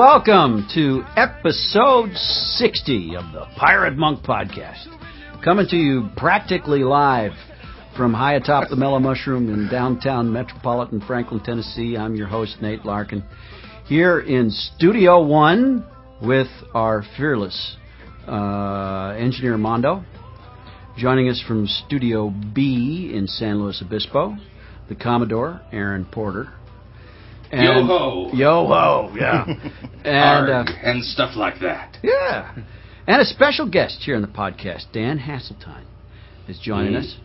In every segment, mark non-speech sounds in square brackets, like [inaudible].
welcome to episode 60 of the Pirate Monk Podcast. Coming to you practically live from high atop the Mellow Mushroom in downtown metropolitan Franklin, Tennessee. I'm your host, Nate Larkin. Here in Studio One with our fearless uh, engineer Mondo. Joining us from Studio B in San Luis Obispo, the Commodore, Aaron Porter. And yo ho! Yo ho! Yeah, [laughs] and uh, and stuff like that. Yeah, and a special guest here on the podcast, Dan Haseltine, is joining mm. us.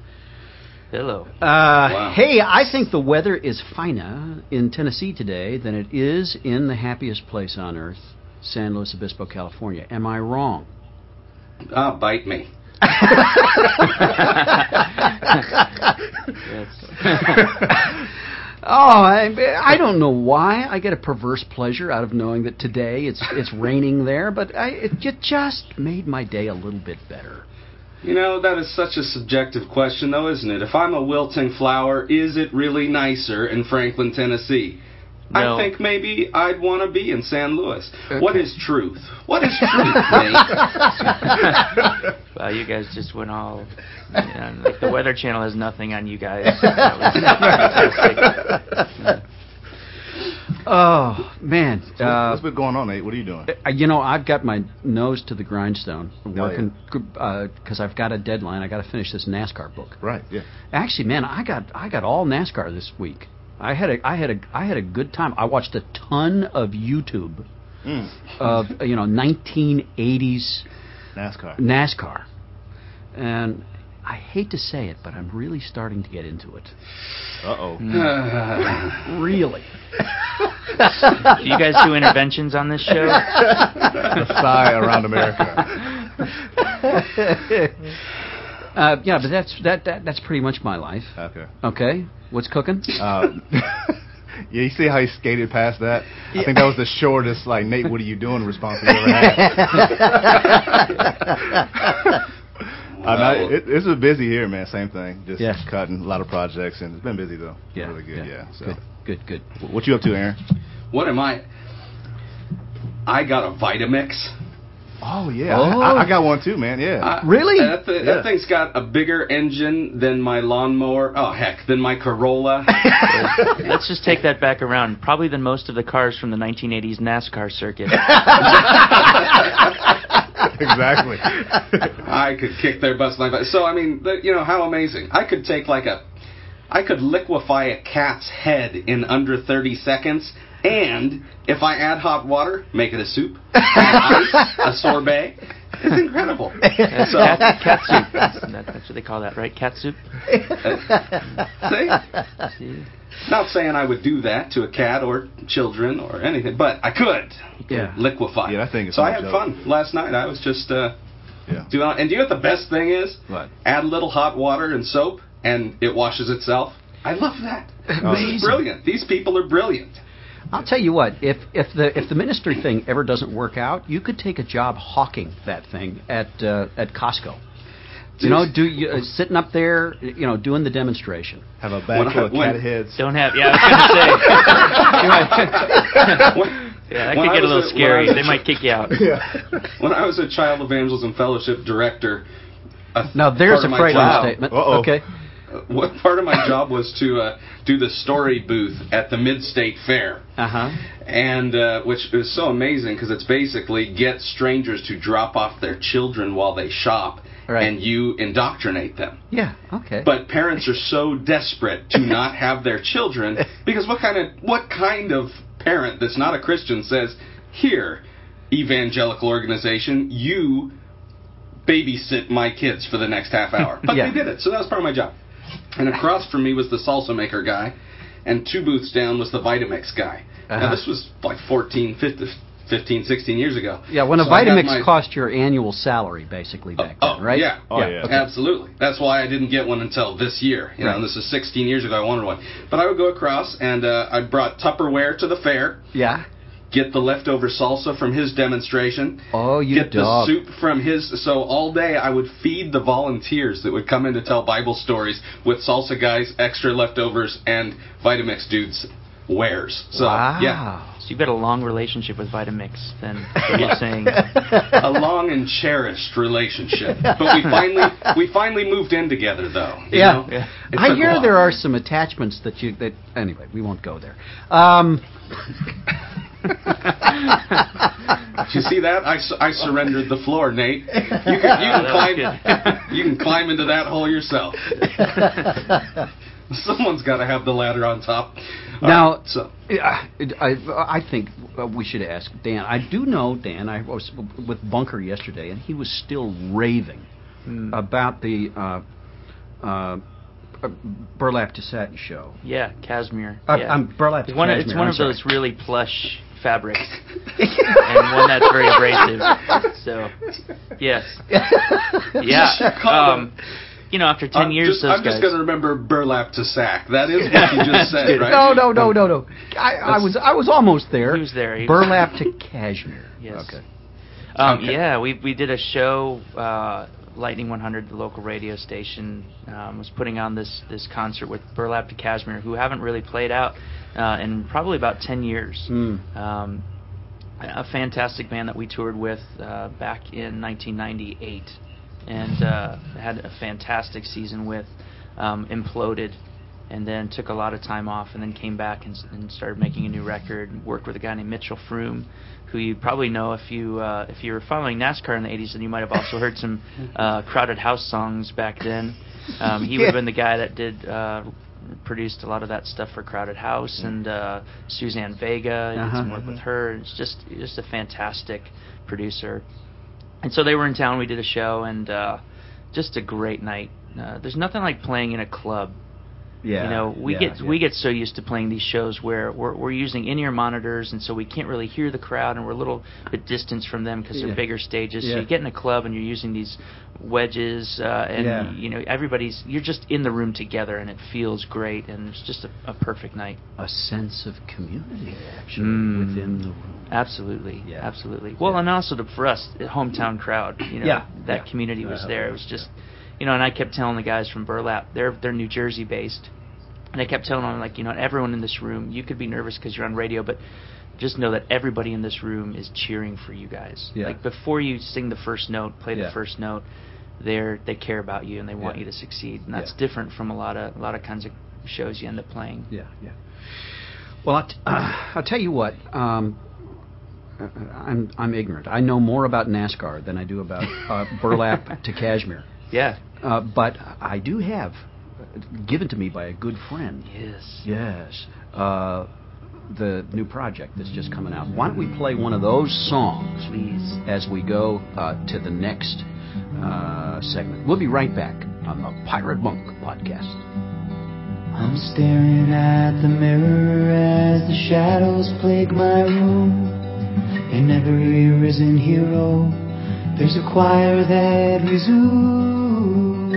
Hello. Uh, wow. Hey, I think the weather is finer in Tennessee today than it is in the happiest place on earth, San Luis Obispo, California. Am I wrong? Ah, uh, bite me. [laughs] [laughs] Oh, I, I don't know why. I get a perverse pleasure out of knowing that today it's [laughs] it's raining there, but I, it, it just made my day a little bit better. You know, that is such a subjective question, though, isn't it? If I'm a wilting flower, is it really nicer in Franklin, Tennessee? No. I think maybe I'd want to be in San Luis. Okay. What is truth? What is truth, Nate? [laughs] well, you guys just went all. You know, like the Weather Channel has nothing on you guys. [laughs] [laughs] oh man, so uh, what's been going on, Nate? What are you doing? Uh, you know, I've got my nose to the grindstone, working because oh, yeah. uh, I've got a deadline. I got to finish this NASCAR book. Right. Yeah. Actually, man, I got I got all NASCAR this week. I had a I had a I had a good time. I watched a ton of YouTube mm. of [laughs] you know 1980s NASCAR. NASCAR, and I hate to say it, but I'm really starting to get into it. Uh oh. Mm. [laughs] really. [laughs] do you guys do interventions on this show? a sigh around America. Uh, yeah, but that's that, that that's pretty much my life. Okay. Okay. What's cooking? Uh, [laughs] yeah, you see how he skated past that? Yeah. I think that was the shortest, like, Nate, what are you doing response you ever had. [laughs] uh, no, it, it's been busy here, man. Same thing. Just yeah. cutting a lot of projects, and it's been busy, though. Yeah. Really good, yeah. yeah so. Good, good, good. What you up to, Aaron? What am I? I got a Vitamix. Oh yeah, oh. I, I, got one too, man. Yeah, uh, really? That, th- yeah. that, thing's got a bigger engine than my lawnmower. Oh heck, than my Corolla. [laughs] [laughs] Let's just take that back around. Probably than most of the cars from the 1980s NASCAR circuit. [laughs] exactly. I could kick their butts like that. So I mean, you know how amazing. I could take like a, I could liquefy a cat's head in under 30 seconds and if I add hot water, make it a soup, [laughs] ice, a sorbet. It's incredible. [laughs] That's so, cat, cat soup. That's, that's, what they call that, right? Cat soup. see? see? Not saying I would do that to a cat or children or anything, but I could. Yeah. Liquefy. Yeah, I think so. I had fun last night. I was just. Uh, yeah. Doing, and do you know what the best thing is? What? Add a little hot water and soap, and it washes itself. I love that. Amazing. brilliant. These people are brilliant. I'll tell you what. If if the if the ministry thing ever doesn't work out, you could take a job hawking that thing at uh, at Costco. You know, do you uh, sitting up there, you know, doing the demonstration. Have a bag full of cat heads. Don't have. Yeah, I was going to say. [laughs] yeah, that could get a little a, scary. They might kick you out. Yeah. When I was a child evangelism fellowship director. Now there's a frightening statement. Uh-oh. Okay [laughs] what part of my job was to uh, do the story booth at the Mid State Fair. Uh-huh. And uh, which is so amazing because it's basically get strangers to drop off their children while they shop. Right. And you indoctrinate them. Yeah. Okay. But parents are so desperate to [laughs] not have their children because what kind of what kind of parent that's not a Christian says, "Here, evangelical organization, you babysit my kids for the next half hour. But yeah. they did it, so that was part of my job. And across from me was the salsa maker guy, and two booths down was the Vitamix guy. Uh-huh. Now this was like 14, 15, 15, 16 years ago. Yeah, when so a Vitamix my... cost your annual salary, basically back uh, then, right? Yeah, oh, yeah, yeah. Okay. absolutely. That's why I didn't get one until this year. You right. know, this is 16 years ago. I wanted one, but I would go across and uh, I brought Tupperware to the fair. Yeah get the leftover salsa from his demonstration. Oh, you get dog. the soup from his. So all day I would feed the volunteers that would come in to tell Bible stories with salsa guys, extra leftovers, and Vitamix dudes. wears. So wow. yeah. So you've got a long relationship with Vitamix, then you're saying a long and cherished relationship. [laughs] But we finally we finally moved in together, though. yeah, yeah. I hear there are some attachments that you that anyway. We won't go there. Um, you see that? I, I surrendered the floor, Nate. You can, you can climb. You can climb into that hole yourself. [laughs] Someone's got to have the ladder on top. All now, right, so. I, I think we should ask Dan. I do know Dan. I was with Bunker yesterday, and he was still raving mm. about the uh, uh, burlap to satin show. Yeah, cashmere. Uh, yeah. Um, burlap it's one, cashmere. It's one of those really plush fabrics, [laughs] and one that's very abrasive. So, yes, yeah. [laughs] Um, you know, after 10 I'm years, just, I'm guys, just going to remember burlap to sack. That is [laughs] what you just said, right? No, no, no, no, no. I, I was I was almost there. He was there. He burlap to cashmere. Yes. Okay. Um, okay. Yeah, we we did a show. Uh, Lightning 100, the local radio station, um, was putting on this this concert with Burlap to Cashmere, who haven't really played out uh, in probably about 10 years. Mm. Um, a fantastic band that we toured with uh, back in 1998 and uh, had a fantastic season with. Um, imploded, and then took a lot of time off, and then came back and, and started making a new record. And worked with a guy named Mitchell Froom, who you probably know if you uh, if you were following NASCAR in the '80s, and you might have also heard some [laughs] uh, Crowded House songs back then. Um, he would have been the guy that did. Uh, produced a lot of that stuff for Crowded House and uh, Suzanne Vega. Uh-huh. Did some work with her. It's just just a fantastic producer and so they were in town. We did a show, and uh, just a great night. Uh, there's nothing like playing in a club. Yeah, you know, we yeah, get yeah. we get so used to playing these shows where we're we're using in-ear monitors, and so we can't really hear the crowd, and we're a little bit distanced from them because they're bigger stages. Yeah. So you get in a club, and you're using these wedges, uh, and Yeah. you know everybody's you're just in the room together, and it feels great, and it's just a, a perfect night. A sense of community, actually, Mm. within the room. Absolutely, Yeah. absolutely. Well, Yeah. and also to, for us, the hometown crowd. You know, Yeah, that yeah. community was Uh, there. It was just, you know, and I kept telling the guys from Burlap, they're they're New Jersey based, and I kept telling them like, you know, everyone in this room, you could be nervous because you're on radio, but just know that everybody in this room is cheering for you guys. Yeah. Like before you sing the first note, play Yeah. the first note, they're they care about you and they want Yeah. you to succeed, and that's different from a lot of a lot of kinds of shows you end up playing. Yeah, yeah. Well, I'll, t- uh, [clears throat] I'll tell you what. Um, I'm I'm ignorant. I know more about NASCAR than I do about uh, burlap to cashmere. Yeah. Uh, but I do have, uh, given to me by a good friend. Yes. Yes. Uh, the new project that's just coming out. Why don't we play one of those songs, Please. as we go uh, to the next uh, segment? We'll be right back on the Pirate Monk podcast. I'm staring at the mirror as the shadows plague my room. In every risen hero, there's a choir that resumes.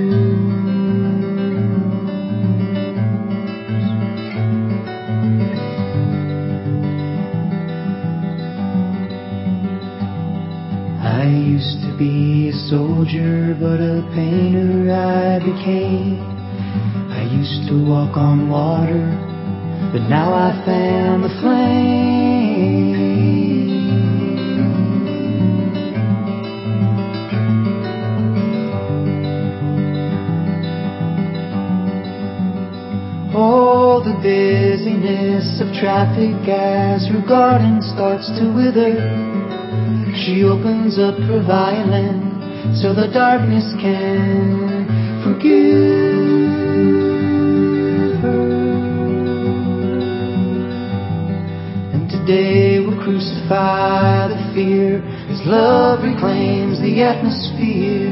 I used to be a soldier, but a painter I became. I used to walk on water, but now I fan the flame. Oh, the busyness of traffic as her garden starts to wither. She opens up her violin so the darkness can forgive her. And today we'll crucify the fear as love reclaims the atmosphere.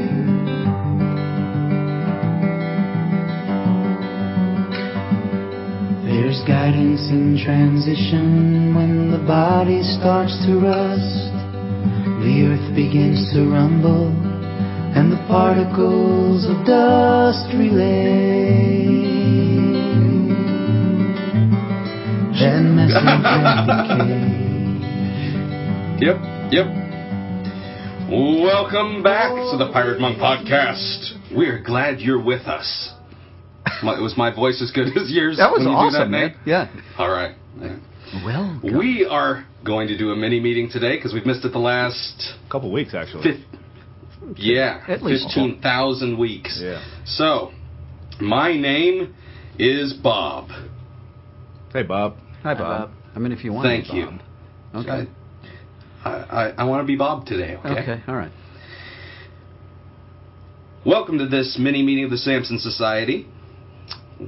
Guidance in transition when the body starts to rust. The earth begins to rumble and the particles of dust relay. Then [laughs] decay. Yep, yep. Welcome back to the Pirate Monk Podcast. We're glad you're with us. My, was my voice as good [laughs] as yours? That was when you awesome, do that, man. Nate? Yeah. All right. Well, we are going to do a mini meeting today because we've missed it the last couple weeks actually. Fif- yeah, at least fifteen thousand weeks. Yeah. So, my name is Bob. Hey, Bob. Hi, Bob. Hi, Bob. I mean, if you want. To. Thank you. Okay. I, I, I want to be Bob today. Okay. Okay. All right. Welcome to this mini meeting of the Samson Society.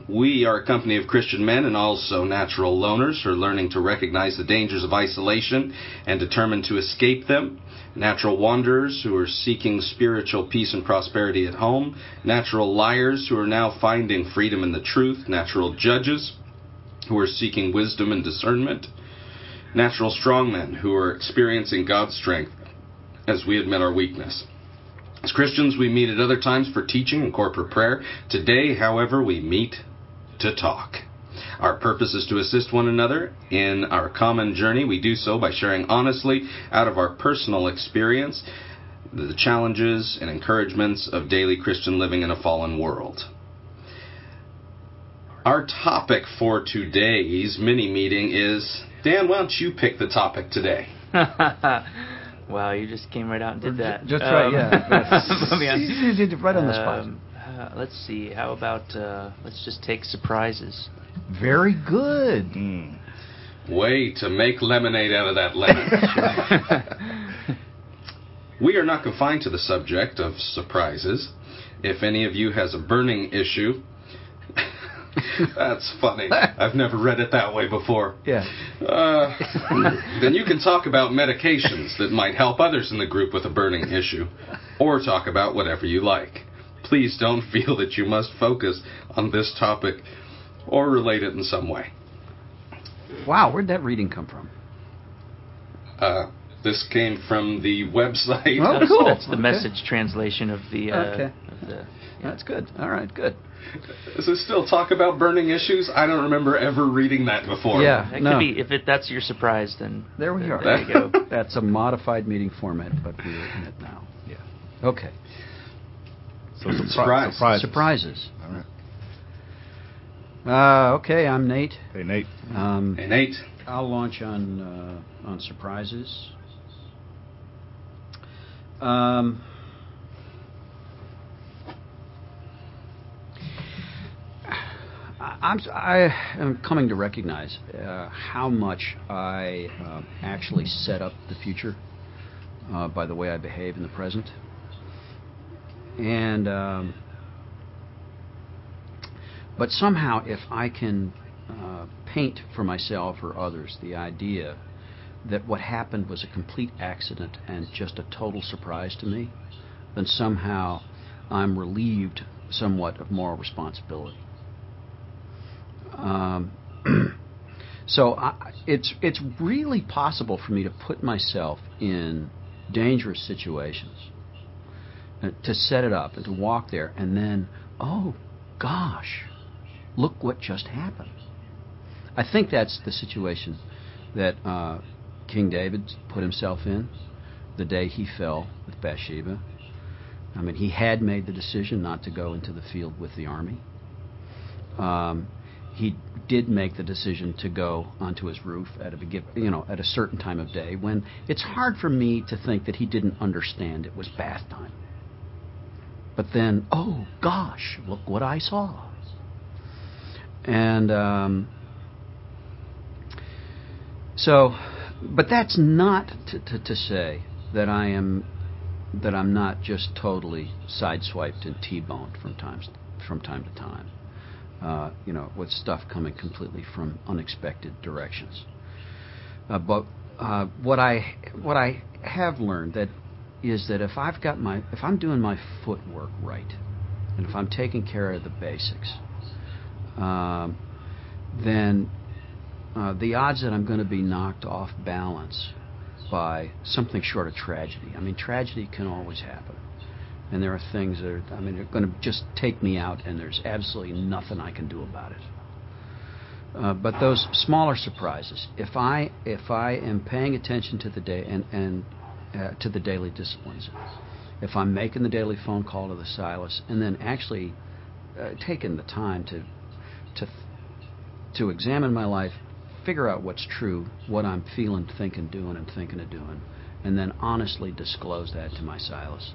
We are a company of Christian men and also natural loners who are learning to recognize the dangers of isolation and determined to escape them. Natural wanderers who are seeking spiritual peace and prosperity at home. Natural liars who are now finding freedom in the truth. Natural judges who are seeking wisdom and discernment. Natural strongmen who are experiencing God's strength as we admit our weakness. As Christians, we meet at other times for teaching and corporate prayer. Today, however, we meet to talk. Our purpose is to assist one another in our common journey. We do so by sharing honestly out of our personal experience the challenges and encouragements of daily Christian living in a fallen world. Our topic for today's mini meeting is Dan, why don't you pick the topic today? [laughs] Wow, you just came right out and did that. Just um, right, yeah. [laughs] you [laughs] right on the spot. Um, uh, let's see. How about uh, let's just take surprises. Very good. Mm. Way to make lemonade out of that lemon. [laughs] we are not confined to the subject of surprises. If any of you has a burning issue, [laughs] That's funny. I've never read it that way before. Yeah. Uh, then you can talk about medications that might help others in the group with a burning issue, or talk about whatever you like. Please don't [laughs] feel that you must focus on this topic or relate it in some way. Wow, where'd that reading come from? Uh, this came from the [laughs] website. Oh, cool. That's the okay. message translation of the. Uh, okay. Of the, yeah. That's good. All right, good. Does it still talk about burning issues? I don't remember ever reading that before. Yeah, that no. could be. If it, that's your surprise, then there we then, are. There you go. [laughs] that's a modified meeting format, but we're in it now. Yeah. Okay. So Surprise. surprises. Surprises. All right. Uh, okay, I'm Nate. Hey, Nate. Um, Hey, Nate. I'll launch on uh, on surprises. Um, I'm, I am coming to recognize uh, how much I uh, actually set up the future uh, by the way I behave in the present. And um, but somehow, if I can uh, paint for myself or others the idea that what happened was a complete accident and just a total surprise to me, then somehow I'm relieved somewhat of moral responsibility. Um, [clears throat] so I, it's it's really possible for me to put myself in dangerous situations, uh, to set it up and to walk there, and then oh gosh, look what just happened. I think that's the situation that uh, King David put himself in the day he fell with Bathsheba. I mean, he had made the decision not to go into the field with the army. Um, he did make the decision to go onto his roof at a you know, at a certain time of day when it's hard for me to think that he didn't understand it was bath time. But then, oh gosh, look what I saw. And um, so, but that's not to, to, to say that I am that I'm not just totally sideswiped and t-boned from times from time to time uh, you know, with stuff coming completely from unexpected directions. Uh, but uh, what I what I have learned that is that if I've got my if I'm doing my footwork right, and if I'm taking care of the basics, um, then uh, the odds that I'm going to be knocked off balance by something short of tragedy. I mean, tragedy can always happen and there are things that are, I mean, are going to just take me out, and there's absolutely nothing I can do about it. Uh, but those smaller surprises, if I if I am paying attention to the day and and uh, to the daily disciplines, if I'm making the daily phone call to the Silas, and then actually uh, taking the time to to to examine my life figure out what's true, what I'm feeling, thinking, doing, and thinking of doing, and then honestly disclose that to my Silas.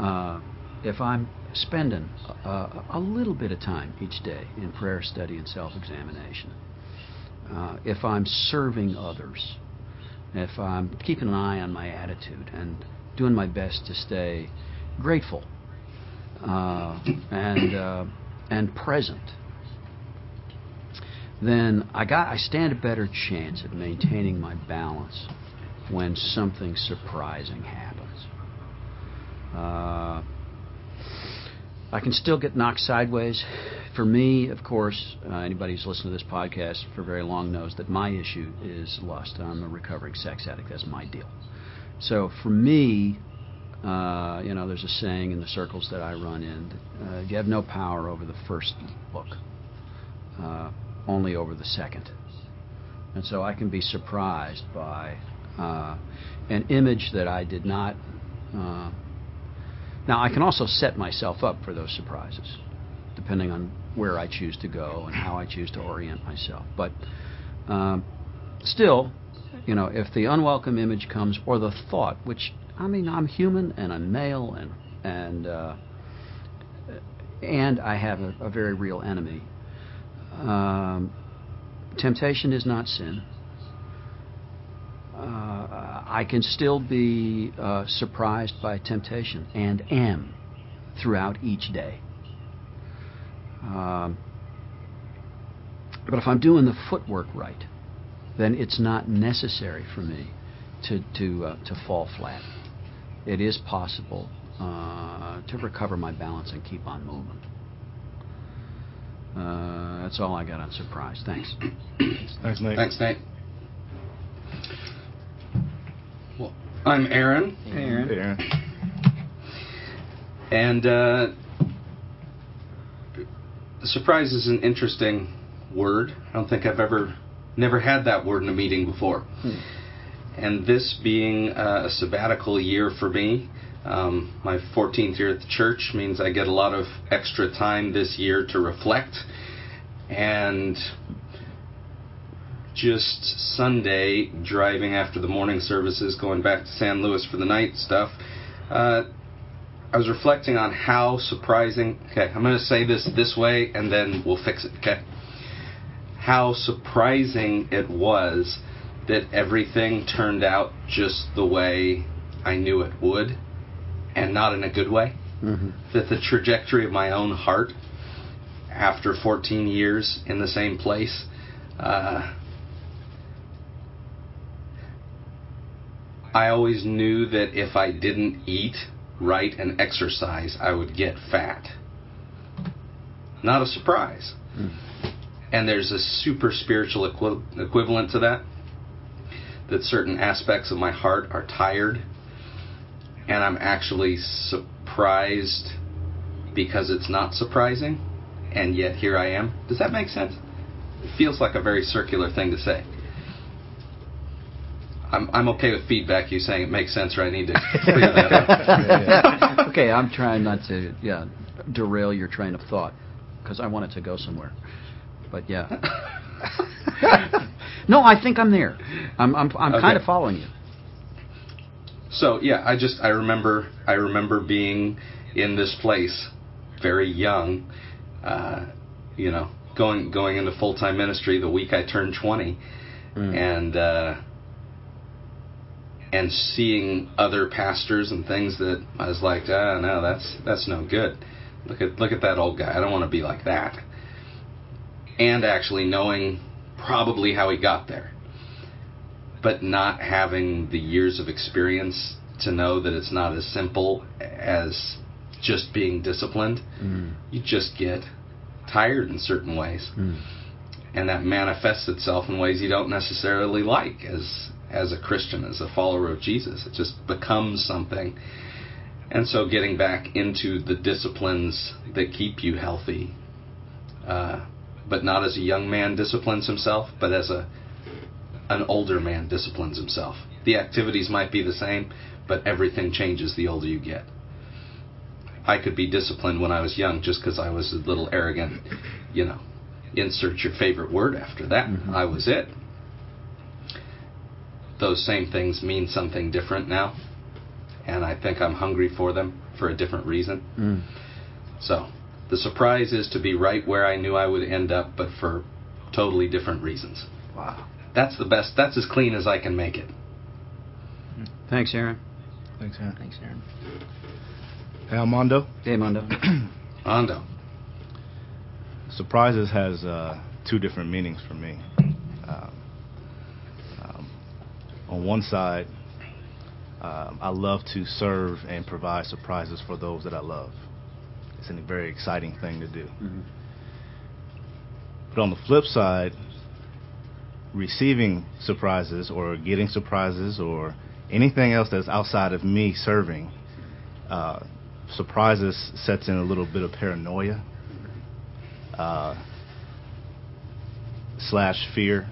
Uh, if I'm spending a, a, little bit of time each day in prayer study and self examination, uh, if I'm serving others, if I'm keeping an eye on my attitude and doing my best to stay grateful uh, and uh, and present, then I got I stand a better chance of maintaining my balance when something surprising happens. Uh, I can still get knocked sideways. For me, of course, uh, anybody who's listened to this podcast for very long knows that my issue is lust. I'm a recovering sex addict. That's my deal. So for me, uh, you know, there's a saying in the circles that I run in: uh, you have no power over the first book, uh, only over the second. And so I can be surprised by uh, an image that I did not uh, now, I can also set myself up for those surprises, depending on where I choose to go and how I choose to orient myself. But um, still, you know, if the unwelcome image comes or the thought, which I mean, I'm human and I'm male and and uh, and I have a, a very real enemy. Um, temptation is not sin uh, I can still be uh, surprised by temptation and am throughout each day. Um, but if I'm doing the footwork right, then it's not necessary for me to to uh, to fall flat. It is possible uh, to recover my balance and keep on moving. Uh, that's all I got on surprise. Thanks. [coughs] Thanks, Nate. Thanks, Nate. Well, I'm Aaron. Aaron. Aaron. And uh, surprise is an interesting word. I don't think I've ever, never had that word in a meeting before. Hmm. And this being uh, a sabbatical year for me, um, my 14th year at the church means I get a lot of extra time this year to reflect and just Sunday, driving after the morning services, going back to San Luis for the night stuff, uh, I was reflecting on how surprising. Okay, I'm going to say this this way and then we'll fix it, okay? How surprising it was that everything turned out just the way I knew it would, and not in a good way. Mm-hmm. That the trajectory of my own heart after 14 years in the same place. Uh, I always knew that if I didn't eat right and exercise, I would get fat. Not a surprise. Mm. And there's a super spiritual equi- equivalent to that. That certain aspects of my heart are tired, and I'm actually surprised because it's not surprising, and yet here I am. Does that make sense? It feels like a very circular thing to say. I'm I'm okay with feedback. You saying it makes sense, or I need to clear that up. [laughs] yeah, yeah. [laughs] Okay, I'm trying not to yeah derail your train of thought because I want it to go somewhere. But yeah. [laughs] no, I think I'm there. I'm I'm I'm okay. kind of following you. So yeah, I just I remember I remember being in this place very young, uh, you know, going going into full time ministry the week I turned 20, mm. and. Uh, and seeing other pastors and things that I was like, ah, no, that's that's no good. Look at look at that old guy. I don't want to be like that. And actually knowing probably how he got there, but not having the years of experience to know that it's not as simple as just being disciplined. Mm. You just get tired in certain ways. Mm. And that manifests itself in ways you don't necessarily like as as a Christian, as a follower of Jesus. It just becomes something. And so, getting back into the disciplines that keep you healthy, uh, but not as a young man disciplines himself, but as a an older man disciplines himself. The activities might be the same, but everything changes the older you get. I could be disciplined when I was young just because I was a little arrogant, you know, insert your favorite word after that. Mm-hmm. I was it. Those same things mean something different now, and I think I'm hungry for them for a different reason. Mm. So, the surprise is to be right where I knew I would end up, but for totally different reasons. Wow. That's the best. That's as clean as I can make it. Thanks, Aaron. Thanks, Aaron. Thanks, Aaron. Hey, Mondo. Hey, Mondo. [clears throat] Mondo. Surprises has uh, two different meanings for me. Um, um, on one side, um, I love to serve and provide surprises for those that I love. It's a very exciting thing to do. Mm-hmm. But on the flip side, receiving surprises or getting surprises or anything else that's outside of me serving, uh, surprises sets in a little bit of paranoia uh, slash fear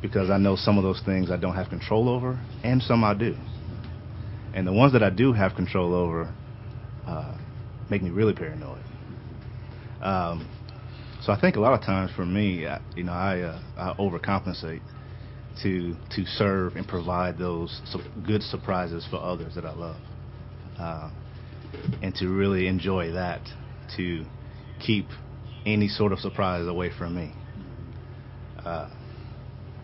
because I know some of those things I don't have control over and some I do. And the ones that I do have control over uh, make me really paranoid. Um, so I think a lot of times for me, I, you know, I, uh, I overcompensate to to serve and provide those su- good surprises for others that I love, uh, and to really enjoy that, to keep any sort of surprise away from me. Uh,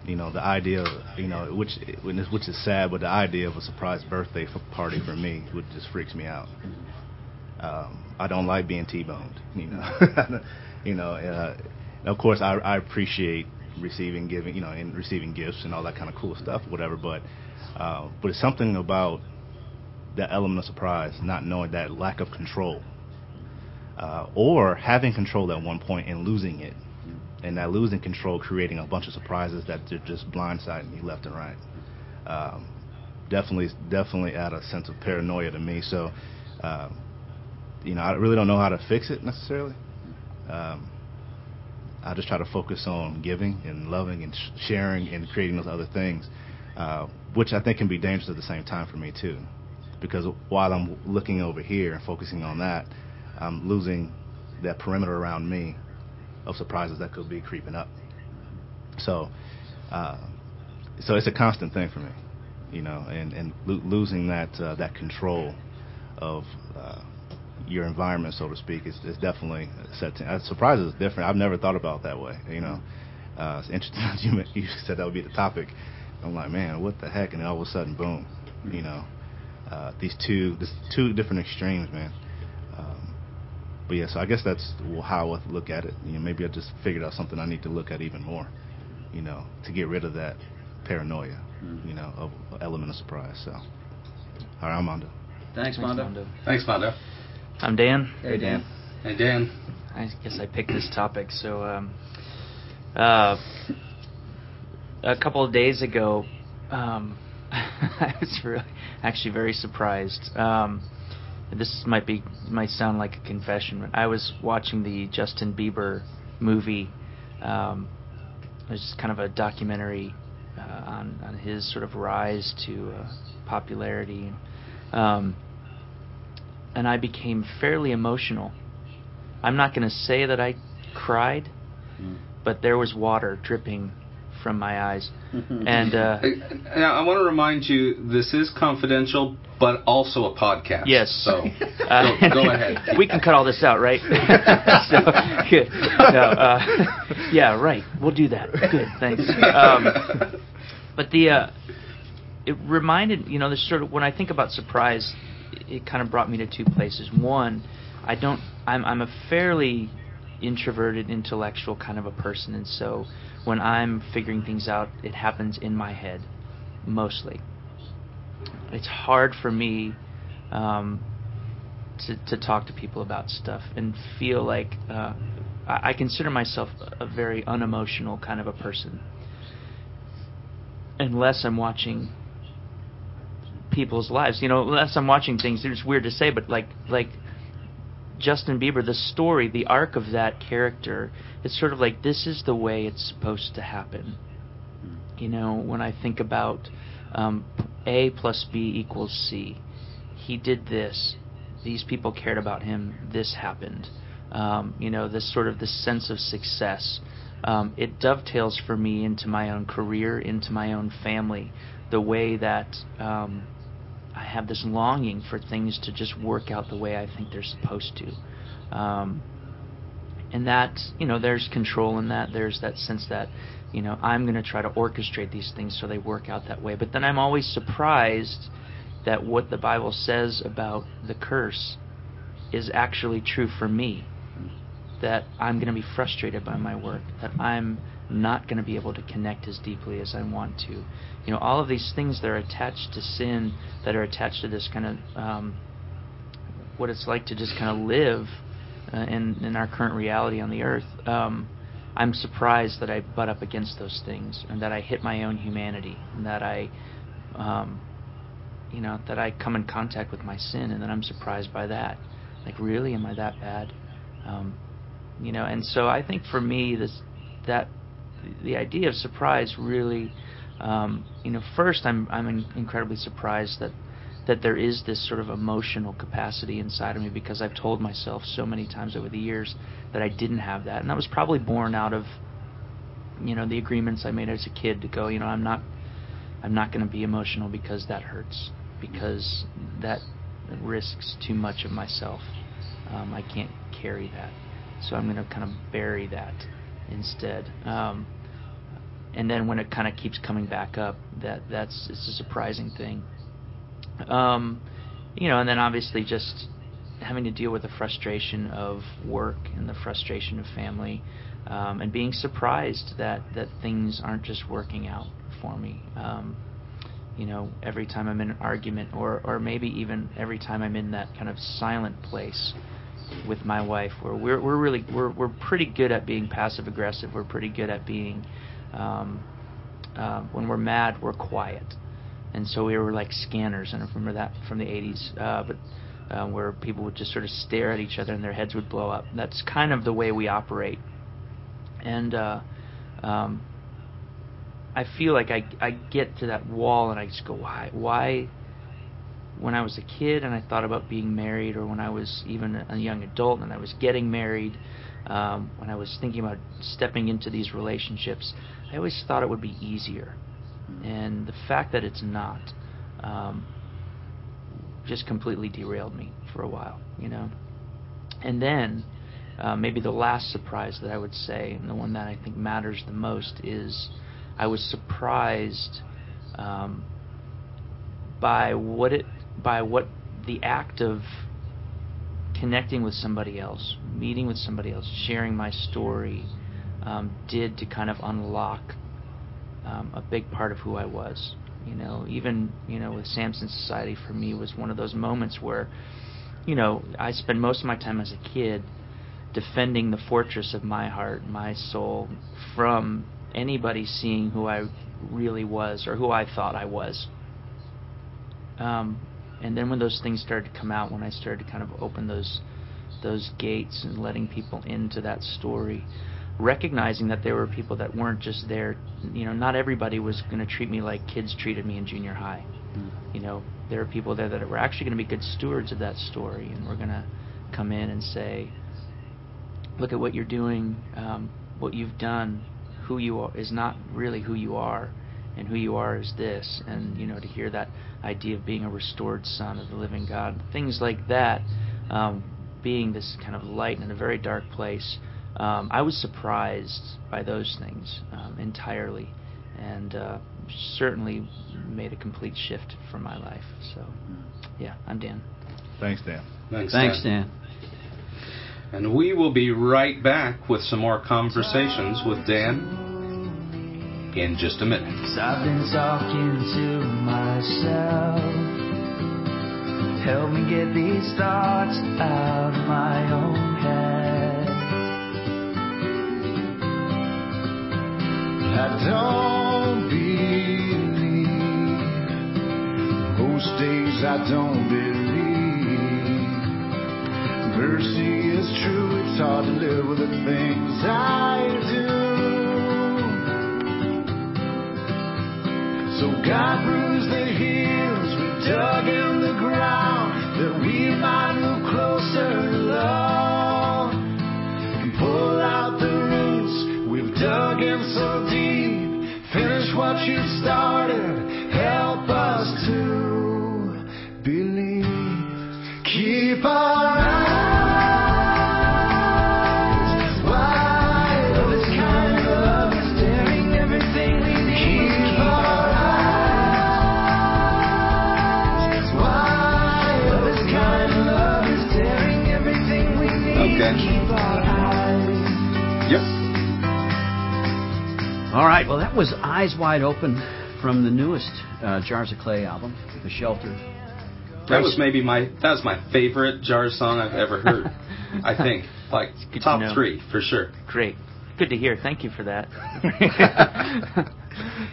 you know, the idea, of, you know, which which is sad, but the idea of a surprise birthday party for me would just freaks me out. Um, I don't like being T-boned, you know. [laughs] you know, uh, of course, I, I appreciate receiving, giving, you know, and receiving gifts and all that kind of cool stuff, whatever. But uh, but it's something about that element of surprise, not knowing that lack of control, uh, or having control at one point and losing it, and that losing control creating a bunch of surprises that are just blindsiding you left and right. Um, definitely, definitely add a sense of paranoia to me. So, uh, you know, I really don't know how to fix it necessarily. Um, I just try to focus on giving and loving and sh- sharing and creating those other things, uh, which I think can be dangerous at the same time for me too, because while I'm looking over here and focusing on that, I'm losing that perimeter around me of surprises that could be creeping up. So, uh, so it's a constant thing for me, you know, and and lo- losing that uh, that control of uh, your environment, so to speak, is, is definitely set. To, uh, surprises is different. I've never thought about it that way. You know, uh, it's interesting [laughs] you, you said that would be the topic. I'm like, man, what the heck? And then all of a sudden, boom, you know, uh, these two, this two different extremes, man. Um, but yeah, so I guess that's how I look at it. You know, maybe I just figured out something I need to look at even more. You know, to get rid of that paranoia. Mm-hmm. You know, of element of surprise. So, all right, I'm Mondo. Thanks, Mondo. Thanks, Mondo. I'm Dan. Hey, Dan. Hey, Dan. I guess I picked this topic. So, um, uh, a couple of days ago, um, [laughs] I was really, actually very surprised. Um, this might be might sound like a confession, but I was watching the Justin Bieber movie. Um, it was kind of a documentary uh, on on his sort of rise to uh, popularity. Um, and I became fairly emotional. I'm not going to say that I cried, mm. but there was water dripping from my eyes. [laughs] and uh, now I want to remind you, this is confidential, but also a podcast. Yes. So uh, [laughs] go, go, ahead. [laughs] We can cut all this out, right? so, no, uh, yeah, right. We'll do that. Good. Thanks. Um, but the uh, it reminded you know, this sort of when I think about surprise it kind of brought me to two places. One, I don't. I'm I'm a fairly introverted, intellectual kind of a person, and so when I'm figuring things out, it happens in my head mostly. It's hard for me um, to to talk to people about stuff and feel like uh, I, I consider myself a very unemotional kind of a person, unless I'm watching people's lives. You know, unless I'm watching things, it's weird to say, but like like Justin Bieber, the story, the arc of that character, it's sort of like this is the way it's supposed to happen. You know, when I think about um, A plus B equals C, he did this. These people cared about him. This happened. um, you know, this sort of this sense of success. Um, it dovetails for me into my own career, into my own family, the way that um, I have this longing for things to just work out the way I think they're supposed to. Um, and that, you know, there's control in that. There's that sense that, you know, I'm going to try to orchestrate these things so they work out that way. But then I'm always surprised that what the Bible says about the curse is actually true for me that I'm going to be frustrated by my work, that I'm not going to be able to connect as deeply as I want to. You know, all of these things that are attached to sin, that are attached to this kind of um, what it's like to just kind of live uh, in in our current reality on the earth. Um, I'm surprised that I butt up against those things and that I hit my own humanity and that I, um, you know, that I come in contact with my sin and that I'm surprised by that. Like, really, am I that bad? Um, you know and so i think for me this that the idea of surprise really um, you know first i'm i'm in, incredibly surprised that that there is this sort of emotional capacity inside of me because I've told myself so many times over the years that I didn't have that. And that was probably born out of you know the agreements I made as a kid to go you know I'm not I'm not going to be emotional because that hurts because that risks too much of myself. Um, I can't carry that. So I'm going to kind of bury that instead. Um, and then when it kind of keeps coming back up, that that's it's a surprising thing. Um, you know, and then obviously just having to deal with the frustration of work and the frustration of family, um, and being surprised that that things aren't just working out for me. Um, you know, every time I'm in an argument, or or maybe even every time I'm in that kind of silent place with my wife where we're we're really we're we're pretty good at being passive aggressive. We're pretty good at being um, uh, when we're mad, we're quiet, and so we were like scanners. And I remember that from the 80s, uh, but. Uh, where people would just sort of stare at each other and their heads would blow up. That's kind of the way we operate, and uh, um, I feel like I I get to that wall and I just go, why why when I was a kid and I thought about being married, or when I was even a young adult and I was getting married, um, when I was thinking about stepping into these relationships, I always thought it would be easier. And the fact that it's not um, just completely derailed me for a while, you know. And then uh, maybe the last surprise that I would say, and the one that I think matters the most, is I was surprised um, by what it by what the act of connecting with somebody else, meeting with somebody else, sharing my story, um, did to kind of unlock um, a big part of who I was. You know, even you know with Samson Society for me was one of those moments where, you know, I spent most of my time as a kid defending the fortress of my heart, my soul, from anybody seeing who I really was or who I thought I was. Um, and then when those things started to come out, when I started to kind of open those those gates and letting people into that story, recognizing that there were people that weren't just there, you know, not everybody was going to treat me like kids treated me in junior high. Mm. You know, there are people there that were actually going to be good stewards of that story, and we're going to come in and say, look at what you're doing, um, what you've done, who you are is not really who you are and who you are is this and you know to hear that idea of being a restored son of the living god. Things like that um, being this kind of light in a very dark place um, i was surprised by those things um, entirely. And uh, certainly made a complete shift for my life. So yeah i'm dan. Thanks dan. Thanks, thanks dan. dan. And we will be right back with some more conversations with Dan in just a minute. I've been talking to myself. Help me get these thoughts out of my own head. I don't believe. Most days I don't believe. Mercy is true, it's hard to live with the things I right. Well, that was Eyes Wide Open from the newest uh, Jars of Clay album, The Shelter. That was maybe my that was my favorite Jar song I've ever heard. [laughs] I think like good to top three for sure. Great. Good to hear. Thank you for that.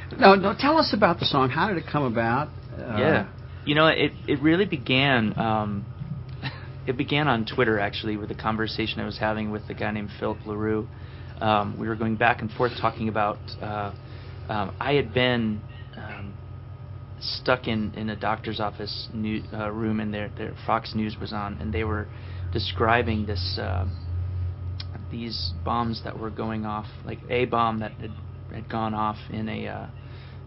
[laughs] no, no. Tell us about the song. How did it come about? Uh, yeah. You know, it it really began. Um, [laughs] it began on Twitter actually with a conversation I was having with a guy named Phillip LaRue. Um, we were going back and forth talking about. Uh, um, I had been um, stuck in, in a doctor's office new, uh, room, and their, their Fox News was on, and they were describing this uh, these bombs that were going off, like a bomb that had, had gone off in a uh,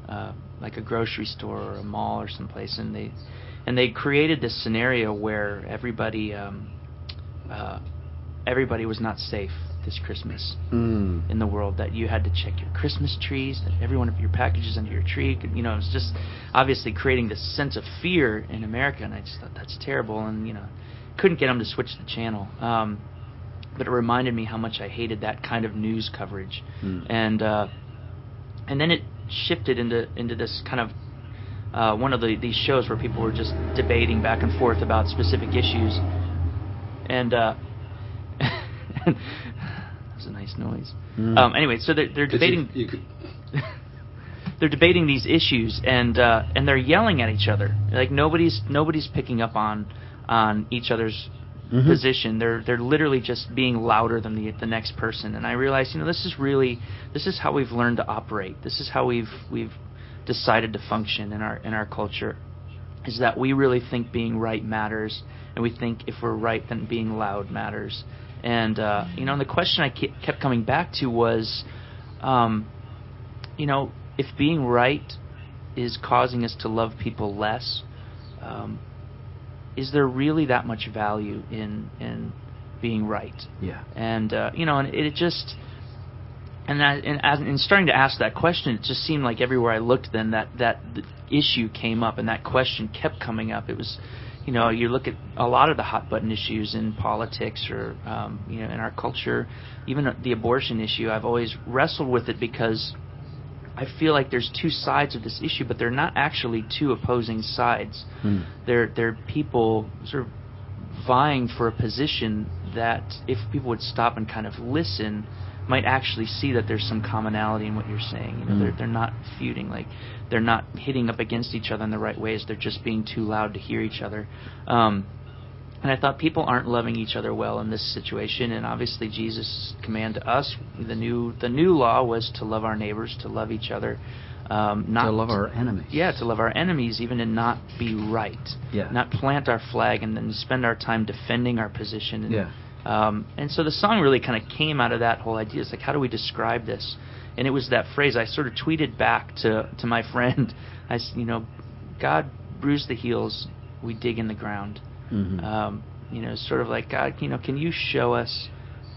uh, like a grocery store or a mall or someplace, and they and they created this scenario where everybody um, uh, everybody was not safe this Christmas Mm. in the world. That you had to check your Christmas trees, that every one of your packages under your tree. Could, you know, it was just obviously creating this sense of fear in America, and I just thought that's terrible. And you know, couldn't get them to switch the channel. Um, but it reminded me how much I hated that kind of news coverage, Mm. and uh, and then it shifted into into this kind of uh, one of the these shows where people were just debating back and forth about specific issues, and uh, [laughs] that's a nice noise. Mm. Um, anyway, so they're they're debating You, you could, [laughs] they're debating these issues and uh, and they're yelling at each other. Like nobody's nobody's picking up on on each other's Mhm. position. They're they're literally just being louder than the the next person. And I realized, you know, this is really this is how we've learned to operate. This is how we've we've decided to function in our in our culture. Is that we really think being right matters, and we think if we're right, then being loud matters. And uh, you know, and the question I ke- kept coming back to was, um, you know, if being right is causing us to love people less, um, is there really that much value in in being right? Yeah. And uh, you know, and it, it just and, I, and as in starting to ask that question, it just seemed like everywhere I looked, then that that issue came up, and that question kept coming up. It was, you know, you look at a lot of the hot button issues in politics or um, you know in our culture, even the abortion issue. I've always wrestled with it because I feel like there's two sides of this issue, but they're not actually two opposing sides. Mm. They're they're people sort of vying for a position that if people would stop and kind of listen might actually see that there's some commonality in what you're saying you know Mm. they're they're not feuding like they're not hitting up against each other in the right ways they're just being too loud to hear each other um and I thought people aren't loving each other well in this situation, and obviously Jesus' command to us, the new the new law was to love our neighbors, to love each other, um, not to love our enemies. yeah, to love our enemies, even and not be right. Yeah. Not plant our flag and then spend our time defending our position. And, Yeah. Um, and so the song really kind of came out of that whole idea. It's like, how do we describe this? And it was that phrase I sort of tweeted back to to my [laughs] friend. I, you know, God bruised the heels, we dig in the ground. Mhm. Um, you know, sort of like God, you know, can you show us,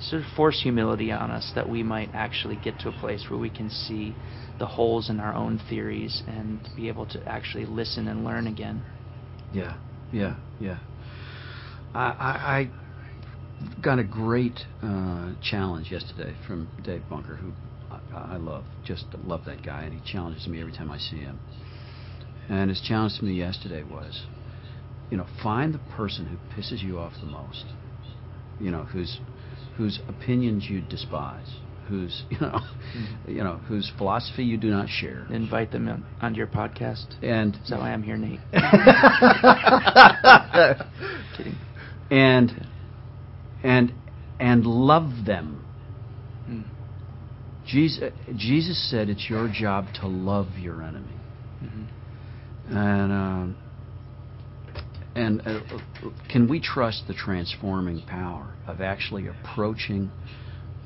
sort of force humility on us that we might actually get to a place where we can see the holes in our own theories and be able to actually listen and learn again. Yeah, yeah, yeah. I, I got a great uh, challenge yesterday from Dave Bunker, who I, I love, just love that guy, and he challenges me every time I see him. And his challenge to me yesterday was, you know, find the person who pisses you off the most, you know, whose whose opinions you despise, whose [laughs] you know, you know, whose philosophy you do not share, Invite them on, onto your podcast. and So I am here, Nate. [laughs] [laughs] Kidding. and and and love them. Mm. Jesus, Jesus said it's your job to love your enemy, Mhm. and um, and uh, can we trust the transforming power of actually approaching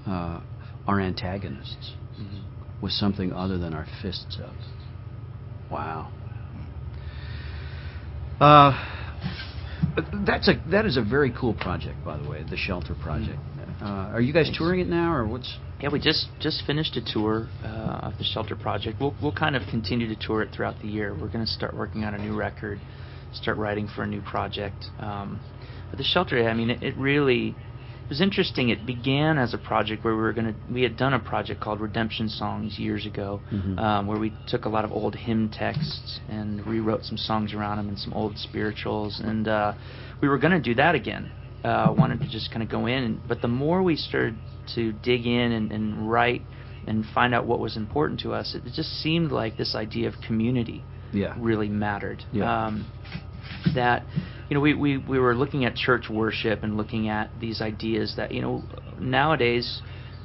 uh, our antagonists Mhm. with something other than our fists up. Wow. Uh, that's a that is a very cool project, by the way, the Shelter project. Uh, are you guys Thanks. touring it now, or what's? Yeah, we just just finished a tour uh, of the Shelter Project. We'll we'll kind of continue to tour it throughout the year. We're going to start working on a new record, start writing for a new project. Um, but the Shelter, I mean, it, it really was interesting. It began as a project where we were going to we had done a project called Redemption Songs years ago, Mhm. um, where we took a lot of old hymn texts and rewrote some songs around them and some old spirituals, and uh, we were going to do that again. Uh, wanted to just kind of go in, and, but the more we started to dig in and, and write and find out what was important to us, it, it just seemed like this idea of community Yeah. really mattered. Yeah. Um, that you know we, we we were looking at church worship and looking at these ideas that you know nowadays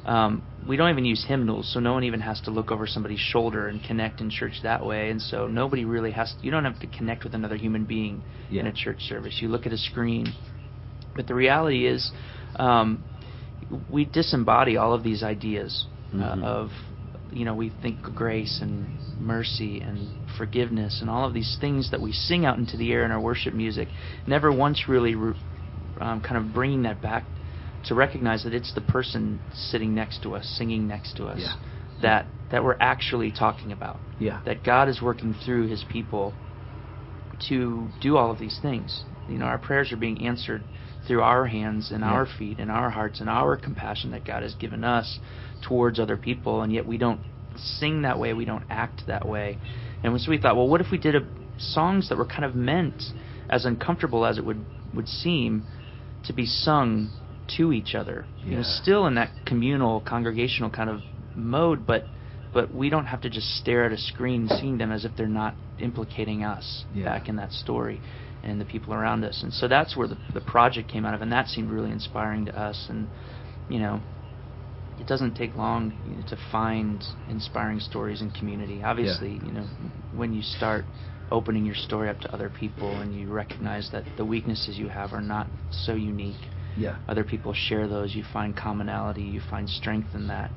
um, we don't even use hymnals, so no one even has to look over somebody's shoulder and connect in church that way. And so nobody really has. To, you don't have to connect with another human being in a church service. You look at a screen, but the reality is, um, we disembody all of these ideas uh, Mhm. of, you know, we think grace and mercy and forgiveness and all of these things that we sing out into the air in our worship music. Never once really re- um, kind of bringing that back to recognize that it's the person sitting next to us, singing next to us, Yeah. that that we're actually talking about. Yeah. That God is working through His people to do all of these things. You know, our prayers are being answered through our hands and our feet and our hearts and our compassion that God has given us towards other people, and yet we don't sing that way, we don't act that way. And so we thought, well, what if we did a, songs that were kind of meant, as uncomfortable as it would would seem, to be sung to each other. You know, still in that communal, congregational kind of mode, but but we don't have to just stare at a screen seeing them as if they're not implicating us Yeah. back in that story and the people around us. And so that's where the the project came out of, and that seemed really inspiring to us. And you know, it doesn't take long you know, to find inspiring stories in community. Obviously, you know, when you start opening your story up to other people and you recognize that the weaknesses you have are not so unique Yeah. other people share those you find commonality you find strength in that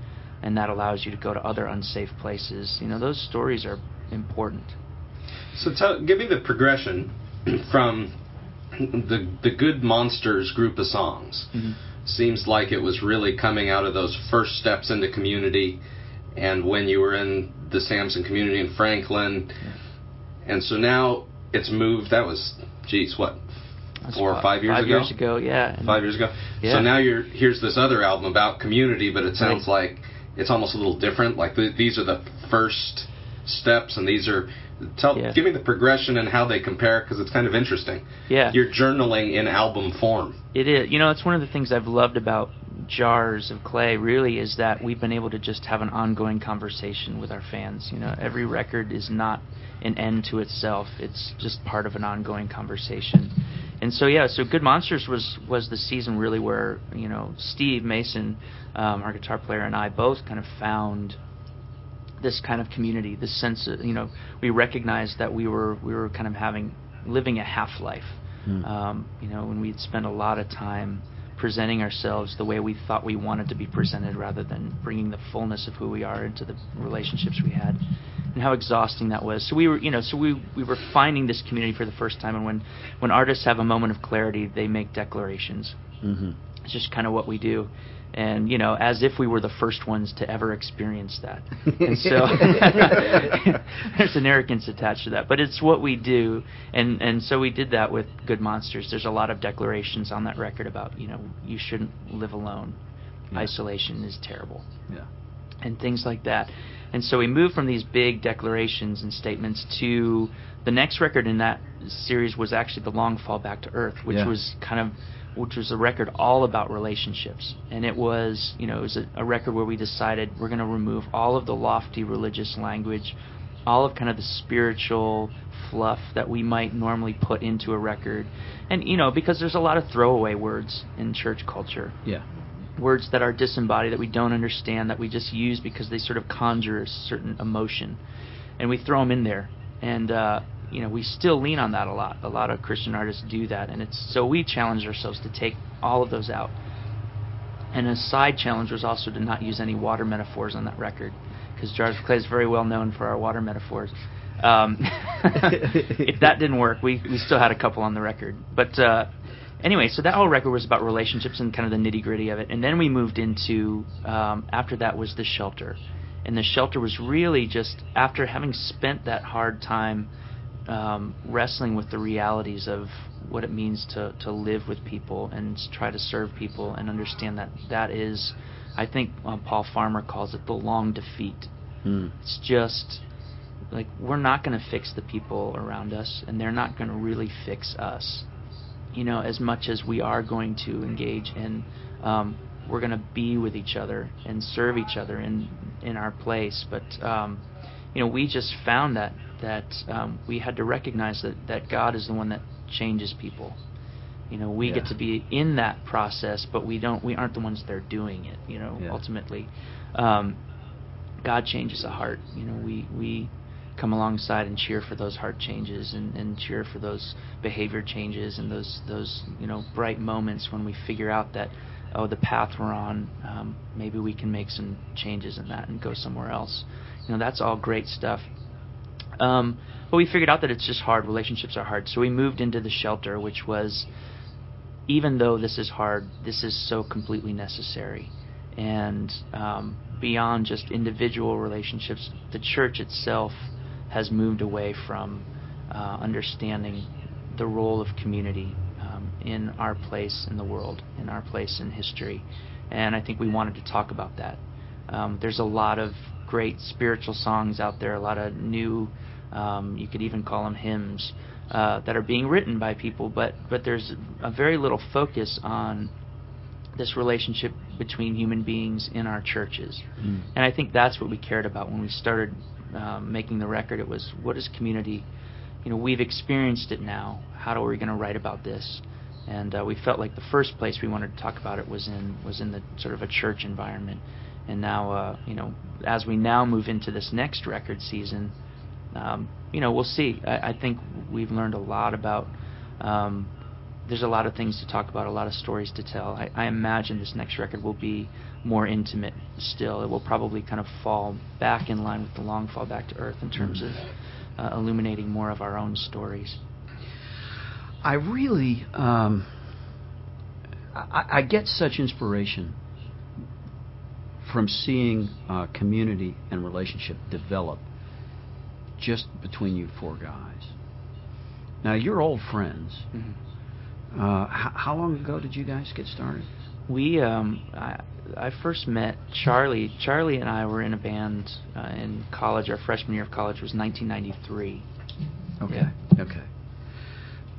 and that allows you to go to other unsafe places you know those stories are important So tell, give me the progression [clears throat] from the the Good Monsters group of songs. Mm-hmm. Seems like it was really coming out of those first steps into community, and when you were in the Samson community in Franklin, and so now it's moved. That was, geez, what, That's four or five years five ago? years ago yeah And- Five years ago. Yeah. So now you're here's this other album about community, but it sounds Right. like it's almost a little different. Like th- these are the first steps, and these are. Tell, Yeah. give me the progression and how they compare, because it's kind of interesting. yeah You're journaling in album form. It is. You know, it's one of the things I've loved about jars of clay. Really, is that we've been able to just have an ongoing conversation with our fans. You know, every record is not an end to itself. It's just part of an ongoing conversation. And so, yeah. So, Good Monsters was was the season really where you know Steve Mason, um, our guitar player, and I both kind of found this kind of community, this sense of you know we recognized that we were we were kind of having living a half life. Hmm. Um, you know, when we'd spend a lot of time presenting ourselves the way we thought we wanted to be presented, rather than bringing the fullness of who we are into the relationships we had, and how exhausting that was. So we were, you know, so we we were finding this community for the first time. And when when artists have a moment of clarity, they make declarations. Mm-hmm. It's just kind of what we do. And, you know, as if we were the first ones to ever experience that. [laughs] And so [laughs] there's an arrogance attached to that. But it's what we do. And, and so we did that with Good Monsters. There's a lot of declarations on that record about, you know, you shouldn't live alone. Yeah. Isolation is terrible Yeah. and things like that. And so we moved from these big declarations and statements to the next record in that series was actually the Long Fall Back to Earth, which Yeah. was kind of which was a record all about relationships. And it was, you know, it was a, a record where we decided we're going to remove all of the lofty religious language, all of kind of the spiritual fluff that we might normally put into a record. And you know, because there's a lot of throwaway words in church culture Yeah. words that are disembodied that we don't understand that we just use because they sort of conjure a certain emotion and we throw them in there and uh, you know we still lean on that a lot a lot of christian artists do that and it's so we challenge ourselves to take all of those out And a side challenge was also to not use any water metaphors on that record, because Jars of Clay is very well known for our water metaphors. Um, [laughs] if that didn't work, we we still had a couple on the record. But uh, anyway, so that whole record was about relationships and kind of the nitty gritty of it. And then we moved into um, after that was the shelter, and the shelter was really just after having spent that hard time um, wrestling with the realities of what it means to to live with people and try to serve people and understand that that is, I think um, Paul Farmer calls it the long defeat. Hmm. It's just like we're not going to fix the people around us, and they're not going to really fix us. You know, as much as we are going to engage and um, we're going to be with each other and serve each other in in our place, but um, you know, we just found that that um, we had to recognize that that God is the one that changes people. You know, we Yeah. get to be in that process, but we don't. We aren't the ones that are doing it. You know, Yeah. ultimately, um, God changes a heart. You know, we we come alongside and cheer for those heart changes and, and cheer for those behavior changes and those those you know bright moments when we figure out that oh the path we're on um, maybe we can make some changes in that and go somewhere else. You know, that's all great stuff. Um, but we figured out that it's just hard. Relationships are hard. So we moved into the shelter, which was, even though this is hard, this is so completely necessary. And um, beyond just individual relationships, the church itself has moved away from uh, understanding the role of community um, in our place in the world, in our place in history. And I think we wanted to talk about that. Um, there's a lot of great spiritual songs out there, a lot of new, um, you could even call them hymns, uh, that are being written by people, but, but there's a very little focus on this relationship between human beings in our churches. Mm. And I think that's what we cared about when we started um, making the record. It was what is community? You know, we've experienced it now. How are we going to write about this? And uh, we felt like the first place we wanted to talk about it was in was in the sort of a church environment. And now, uh, you know, as we now move into this next record season, um, you know, we'll see. I, I think we've learned a lot about. Um, there's a lot of things to talk about, a lot of stories to tell. I, I imagine this next record will be more intimate still. It will probably kind of fall back in line with the long fall back to earth in terms of uh, illuminating more of our own stories. I really, um, I, I get such inspiration from seeing uh, community and relationship develop just between you four guys. Now you're old friends. Uh, h- how long ago did you guys get started? We, um, I, I first met Charlie. Charlie and I were in a band uh, in college. Our freshman year of college was 1993. Okay. Yeah. Okay.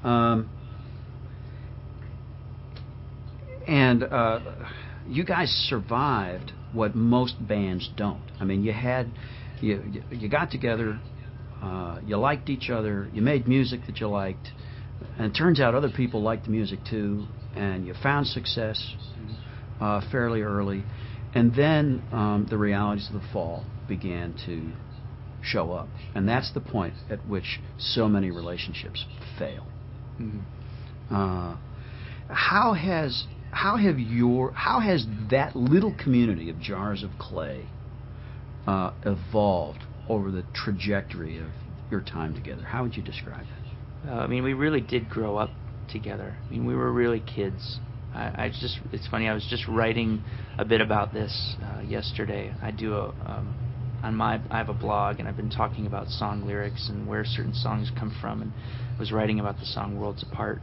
Um, and uh, you guys survived what most bands don't. I mean, you had you you- got together, uh, you liked each other, you made music that you liked, and it turns out other people liked the music too, and you found success uh, fairly early, and then um, the realities of the fall began to show up, and that's the point at which so many relationships fail. Mhm. Uh, how has how have your how has that little community of jars of clay uh, evolved over the trajectory of your time together? How would you describe it? Uh, I mean, we really did grow up together. I mean, we were really kids. I, I just, it's funny, I was just writing a bit about this uh, yesterday. I do a, um, on my, I have a blog, and I've been talking about song lyrics and where certain songs come from, and was writing about the song Worlds Apart,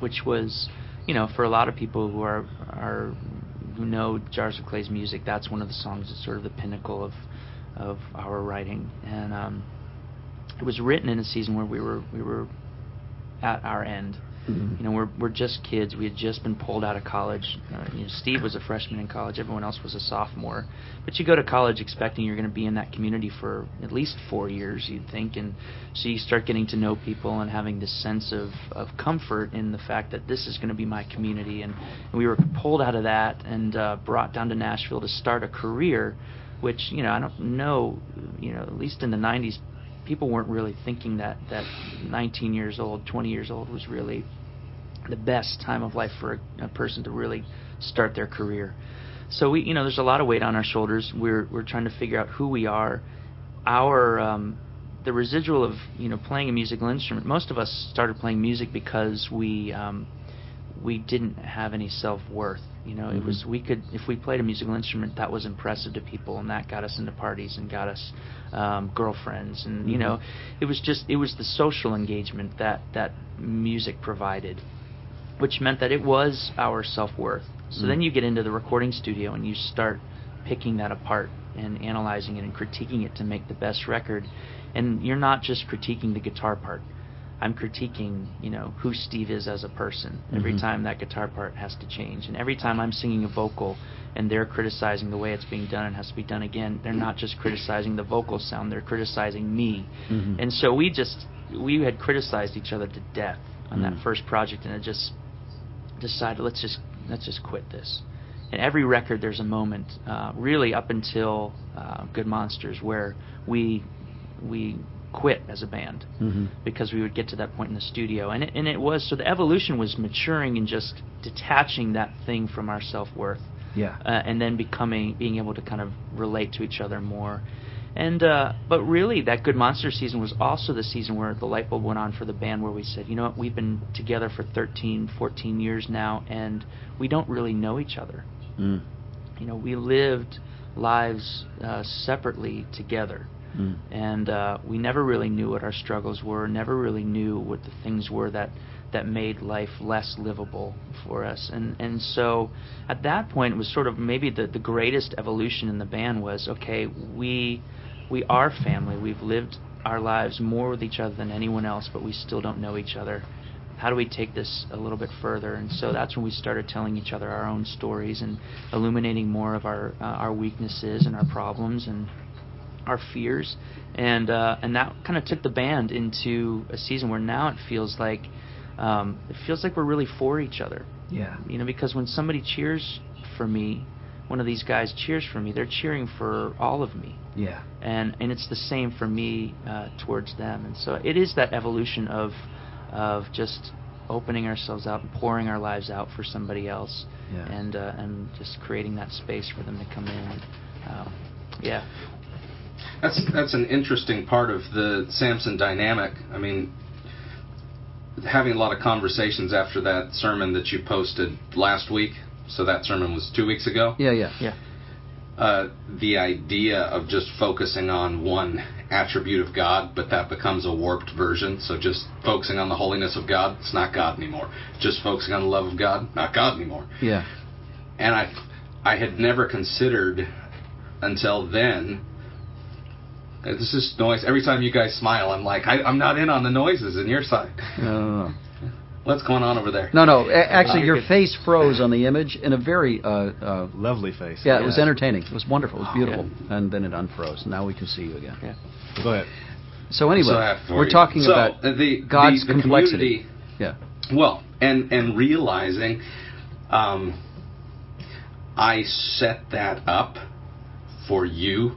which was, you know, for a lot of people who are, are who know Jars of Clay's music, that's one of the songs that's sort of the pinnacle of, of our writing. And, um, it was written in a season where we were we were at our end. Mhm. You know, we're we're just kids. We had just been pulled out of college. Uh, you know, Steve was a freshman in college. Everyone else was a sophomore. But you go to college expecting you're going to be in that community for at least four years, you'd think, and so you start getting to know people and having this sense of of comfort in the fact that this is going to be my community. And, and we were pulled out of that and uh, brought down to Nashville to start a career, which you know I don't know. You know, at least in the '90s, people weren't really thinking that that 19 years old, 20 years old was really the best time of life for a, a person to really start their career. So we, you know, there's a lot of weight on our shoulders. We're we're trying to figure out who we are. Our um, the residual of you know playing a musical instrument. Most of us started playing music because we um, we didn't have any self worth. You know, it was we could if we played a musical instrument that was impressive to people, and that got us into parties and got us um, girlfriends, and you know, it was just it was the social engagement that that music provided, which meant that it was our self worth. So Mm. then you get into the recording studio and you start picking that apart and analyzing it and critiquing it to make the best record. And you're not just critiquing the guitar part. I'm critiquing, you know, who Steve is as a person. Every Mhm. time that guitar part has to change, and every time I'm singing a vocal, and they're criticizing the way it's being done and has to be done again, they're not just criticizing the vocal sound; they're criticizing me. Mhm. And so we just we had criticized each other to death on that Mm. first project, and I just decided let's just let's just quit this. And every record, there's a moment, uh, really up until uh, Good Monsters, where we we quit as a band Mhm. because we would get to that point in the studio, and it, and it was so the evolution was maturing and just detaching that thing from our self worth, Yeah. uh, and then becoming being able to kind of relate to each other more. And uh, but really, that Good Monster season was also the season where the light bulb went on for the band, where we said, you know what, we've been together for 13, 14 years now, and we don't really know each other. Mm. You know, we lived lives uh, separately together Mm. and uh, we never really knew what our struggles were. Never really knew what the things were that that made life less livable for us. And and so at that point, it was sort of maybe the the greatest evolution in the band was okay. We we are family. We've lived our lives more with each other than anyone else, but we still don't know each other. How do we take this a little bit further? And so that's when we started telling each other our own stories and illuminating more of our uh, our weaknesses and our problems and our fears, and uh, and that kind of took the band into a season where now it feels like um, it feels like we're really for each other. Yeah. You know, because when somebody cheers for me, one of these guys cheers for me, they're cheering for all of me, Yeah. and and it's the same for me uh, towards them. And so it is that evolution of of just opening ourselves out and pouring our lives out for somebody else, Yeah. and uh, and just creating that space for them to come in. Um, yeah. That's that's an interesting part of the Samson dynamic. I mean, having a lot of conversations after that sermon that you posted last week. So that sermon was two weeks ago. Yeah. Yeah. Yeah. Uh, the idea of just focusing on one attribute of God, but that becomes a warped version. So just focusing on the holiness of God, it's not God anymore. Just focusing on the love of God, not God anymore. Yeah. And I, I had never considered until then. This is noise. Every time you guys smile, I'm like, I, I'm not in on the noises in your side. No, no, no. What's going on over there? No, no. a- Actually, your face froze on the image in a very, uh, uh, Lovely face. yeah, it was entertaining. It was wonderful. It was Oh, beautiful. And then it unfroze. Now we can see you again. Yeah. Go ahead. So anyway, So I have for we're you. talking So, about the, God's the, the complexity. community- Yeah. Well, and and realizing, um, I set that up for you.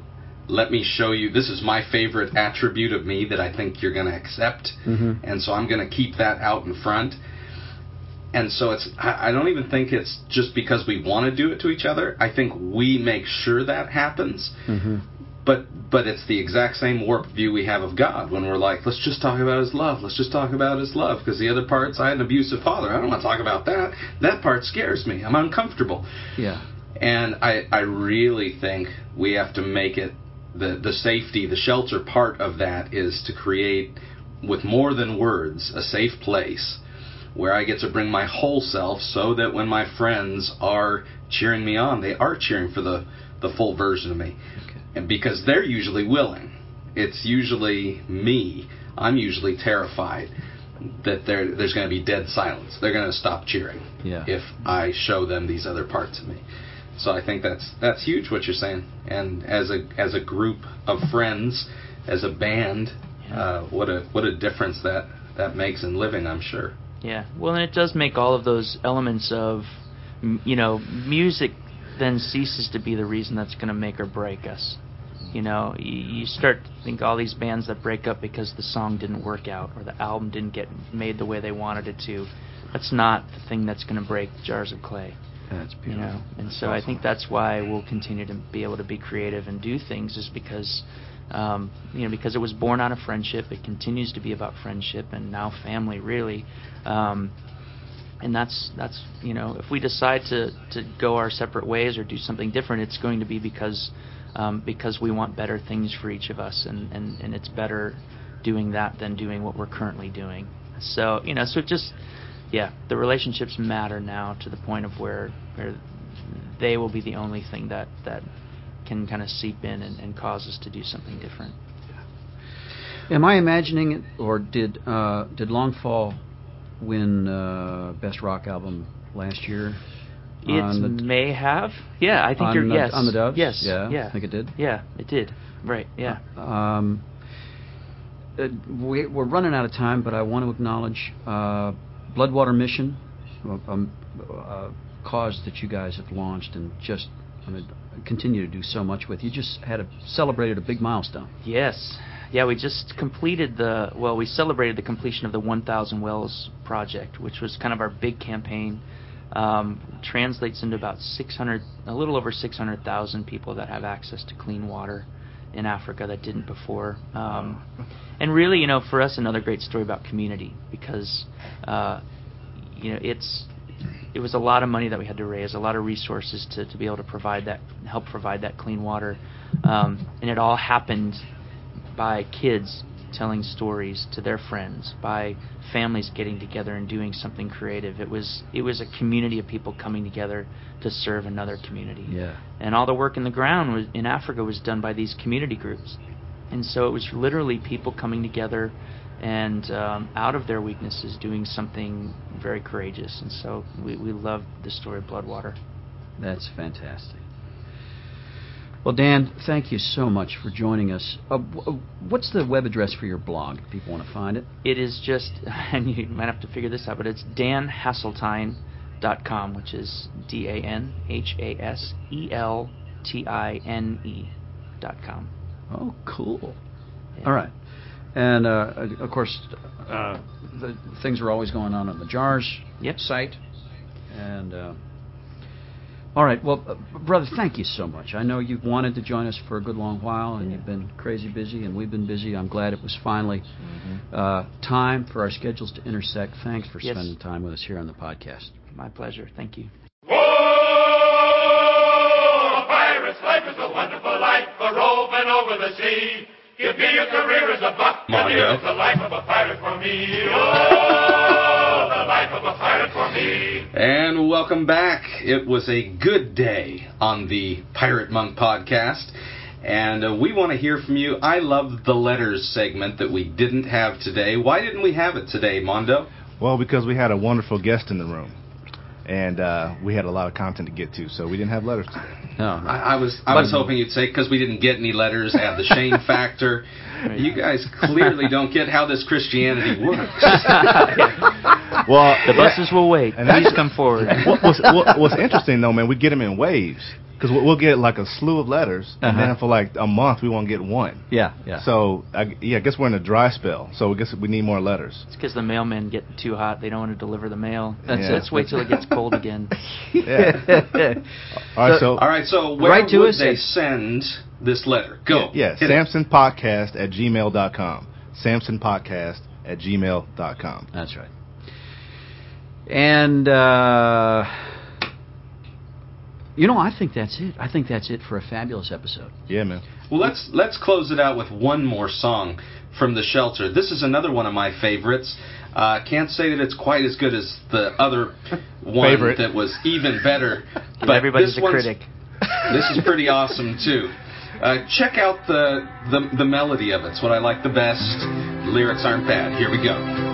Let me show you. This is my favorite attribute of me that I think you're going to accept, Mhm. and so I'm going to keep that out in front. And so it's. I I don't even think it's just because we want to do it to each other. I think we make sure that happens hmm but but it's the exact same warped view we have of God when we're like, let's just talk about His love. Let's just talk about His love because the other parts, I had an abusive father. I don't want to talk about that. That part scares me. I'm uncomfortable. Yeah. And I I really think we have to make it the the safety, the shelter part of that is to create with more than words a safe place where I get to bring my whole self so that when my friends are cheering me on, they are cheering for the the full version of me Okay. and because they're usually willing. It's usually me. I'm usually terrified that there there's going to be dead silence. They're going to stop cheering Yeah. if I show them these other parts of me. So I think that's that's huge what you're saying. And as a as a group of [laughs] friends, as a band, uh, what a what a difference that that makes in living. I'm sure. Yeah. Well, and it does make all of those elements of, you know, music then ceases to be the reason that's going to make or break us. You know, you, you start to think all these bands that break up because the song didn't work out or the album didn't get made the way they wanted it to. That's not the thing that's going to break Jars of Clay. That's beautiful. You know, and That's so I think that's why we'll continue to be able to be creative and do things, is because, um, you know, because it was born out of friendship. It continues to be about friendship and now family, really. Um, and that's that's you know, if we decide to to go our separate ways or do something different, it's going to be because um, because we want better things for each of us, and, and and it's better doing that than doing what we're currently doing. So you know, so just yeah, the relationships matter now to the point of where where they will be the only thing that that can kind of seep in and, and cause us to do something different. Am I imagining it, or did uh, did Longfall win uh, best rock album last year? It may have. Yeah, I think you're the- yes. on the Doves? Yes. Yeah, Yeah. I think it did. Yeah, it did. Right. Yeah. Um, uh, we, we're running out of time, but I want to acknowledge uh, Bloodwater Mission, a, um, a cause that you guys have launched and just I mean, continue to do so much with. You just had a, celebrated a big milestone. Yes. Yeah, we just completed the well, we celebrated the completion of the 1,000 Wells project, which was kind of our big campaign. Um, translates into about 600, a little over 600,000 people that have access to clean water in Africa that didn't before. Um, and really, you know, for us, another great story about community because, uh, you know, it's it was a lot of money that we had to raise, a lot of resources to, to be able to provide that, help provide that clean water, um, and it all happened by kids telling stories to their friends, by families getting together and doing something creative. It was it was a community of people coming together to serve another community. Yeah. And all the work in the ground was in Africa was done by these community groups. And so it was literally people coming together and um, out of their weaknesses doing something very courageous. And so we, we love the story of Bloodwater. That's fantastic. Well, Dan, thank you so much for joining us. Uh, what's the web address for your blog if people want to find it? It is just, [laughs] and you might have to figure this out, but it's danhaseltine.com, which is D A N H A S E L T I N E dot com. Oh, cool. Yeah. All right. And uh, of course, uh, the things are always going on on the Jars Yep. site. And uh, all right, well, uh, brother, thank you so much. I know you've wanted to join us for a good long while, and you've been crazy busy, and we've been busy. I'm glad it was finally uh, time for our schedules to intersect. Thanks for Yes. spending time with us here on the podcast. My pleasure. Thank you. Oh, a pirate's life is a wonderful life, a roving over the sea. Give me a career as a buccaneer, Mondo. the life of a pirate for me. Oh, the life of a pirate for me. And welcome back. It was a good day on the Pirate Monk podcast. And uh, we want to hear from you. I love the letters segment that we didn't have today. Why didn't we have it today, Mondo? Well, because we had a wonderful guest in the room, and uh, we had a lot of content to get to, so we didn't have letters today. No, I, I was I was hoping you'd say because we didn't get any letters, add the shame factor. [laughs] You guys clearly don't get how this Christianity works. [laughs] Well, The buses will wait. And Please come forward. [laughs] what, what's, what, what's interesting though, man, we get them in waves because we'll, we'll get like a slew of letters, and Uh-huh. then for like a month we won't get one. yeah, yeah. So I, yeah, I guess we're in a dry spell. So I guess we need more letters. It's because the mailmen get too hot. They don't want to deliver the mail. Let's, Yeah. let's wait till it gets cold again. [laughs] Yeah. [laughs] All right, so All right, so where Write to would us they at- send this letter? Go. yeah, Hit it. SamsonPodcast at gmail.com. SamsonPodcast at gmail.com. That's right. And uh, you know, I think that's it. I think that's it for a fabulous episode. Yeah, man. Well, let's let's close it out with one more song from the Shelter. This is another one of my favorites. Uh, can't say that it's quite as good as the other [laughs] one Favorite. that was even better. [laughs] But Everybody's this a critic. [laughs] This is pretty awesome too. Uh, check out the, the the melody of it. It's what I like the best. The lyrics aren't bad. Here we go.